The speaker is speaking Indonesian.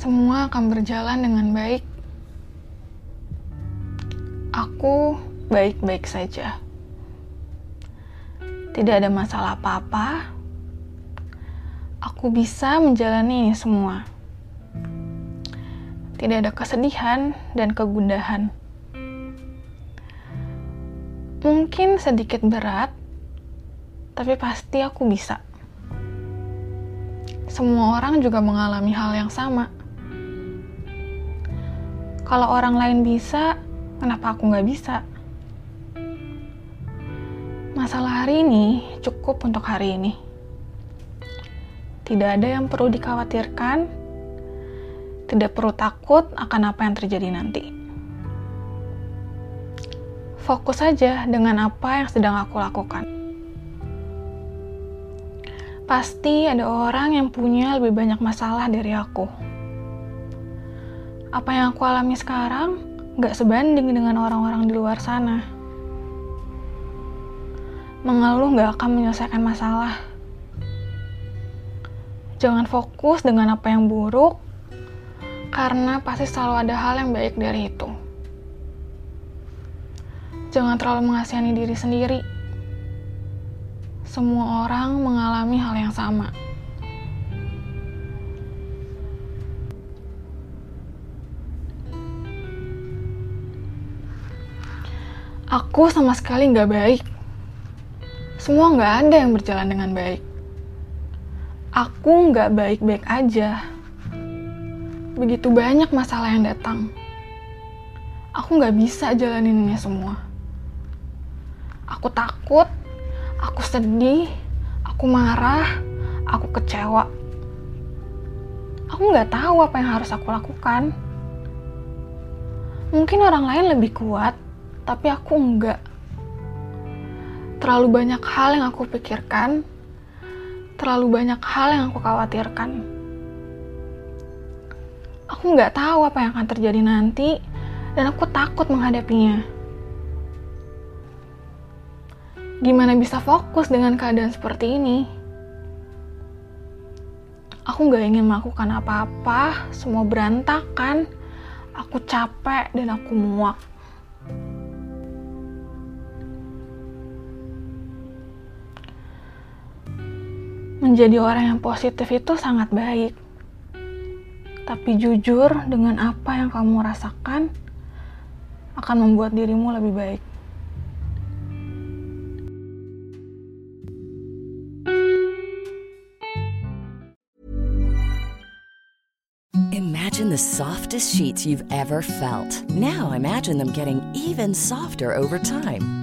Semua akan berjalan dengan baik. Aku baik-baik saja. Tidak ada masalah apa-apa. Aku bisa menjalani ini semua. Tidak ada kesedihan dan kegundahan. Mungkin sedikit berat, tapi pasti aku bisa. Semua orang juga mengalami hal yang sama. Kalau orang lain bisa, kenapa aku nggak bisa? Masalah hari ini cukup untuk hari ini. Tidak ada yang perlu dikhawatirkan, tidak perlu takut akan apa yang terjadi nanti. Fokus saja dengan apa yang sedang aku lakukan. Pasti ada orang yang punya lebih banyak masalah dari aku. Apa yang aku alami sekarang gak sebanding dengan orang-orang di luar sana. Mengeluh gak akan menyelesaikan masalah. Jangan fokus dengan apa yang buruk, karena pasti selalu ada hal yang baik dari itu. Jangan terlalu mengasihani diri sendiri. Semua orang mengalami hal yang sama. Aku sama sekali nggak baik. Semua nggak ada yang berjalan dengan baik. Aku nggak baik-baik aja. Begitu banyak masalah yang datang. Aku nggak bisa jalanin ini semua. Aku takut, aku sedih, aku marah, aku kecewa. Aku nggak tahu apa yang harus aku lakukan. Mungkin orang lain lebih kuat, tapi aku enggak. Terlalu banyak hal yang aku pikirkan, terlalu banyak hal yang aku khawatirkan. Aku nggak tahu apa yang akan terjadi nanti, dan aku takut menghadapinya. Gimana bisa fokus dengan keadaan seperti ini? Aku nggak ingin melakukan apa-apa, semua berantakan. Aku capek dan aku muak. Menjadi orang yang positif itu sangat baik. Tapi jujur dengan apa yang kamu rasakan akan membuat dirimu lebih baik. Imagine the softest sheets you've ever felt. Now imagine them getting even softer over time.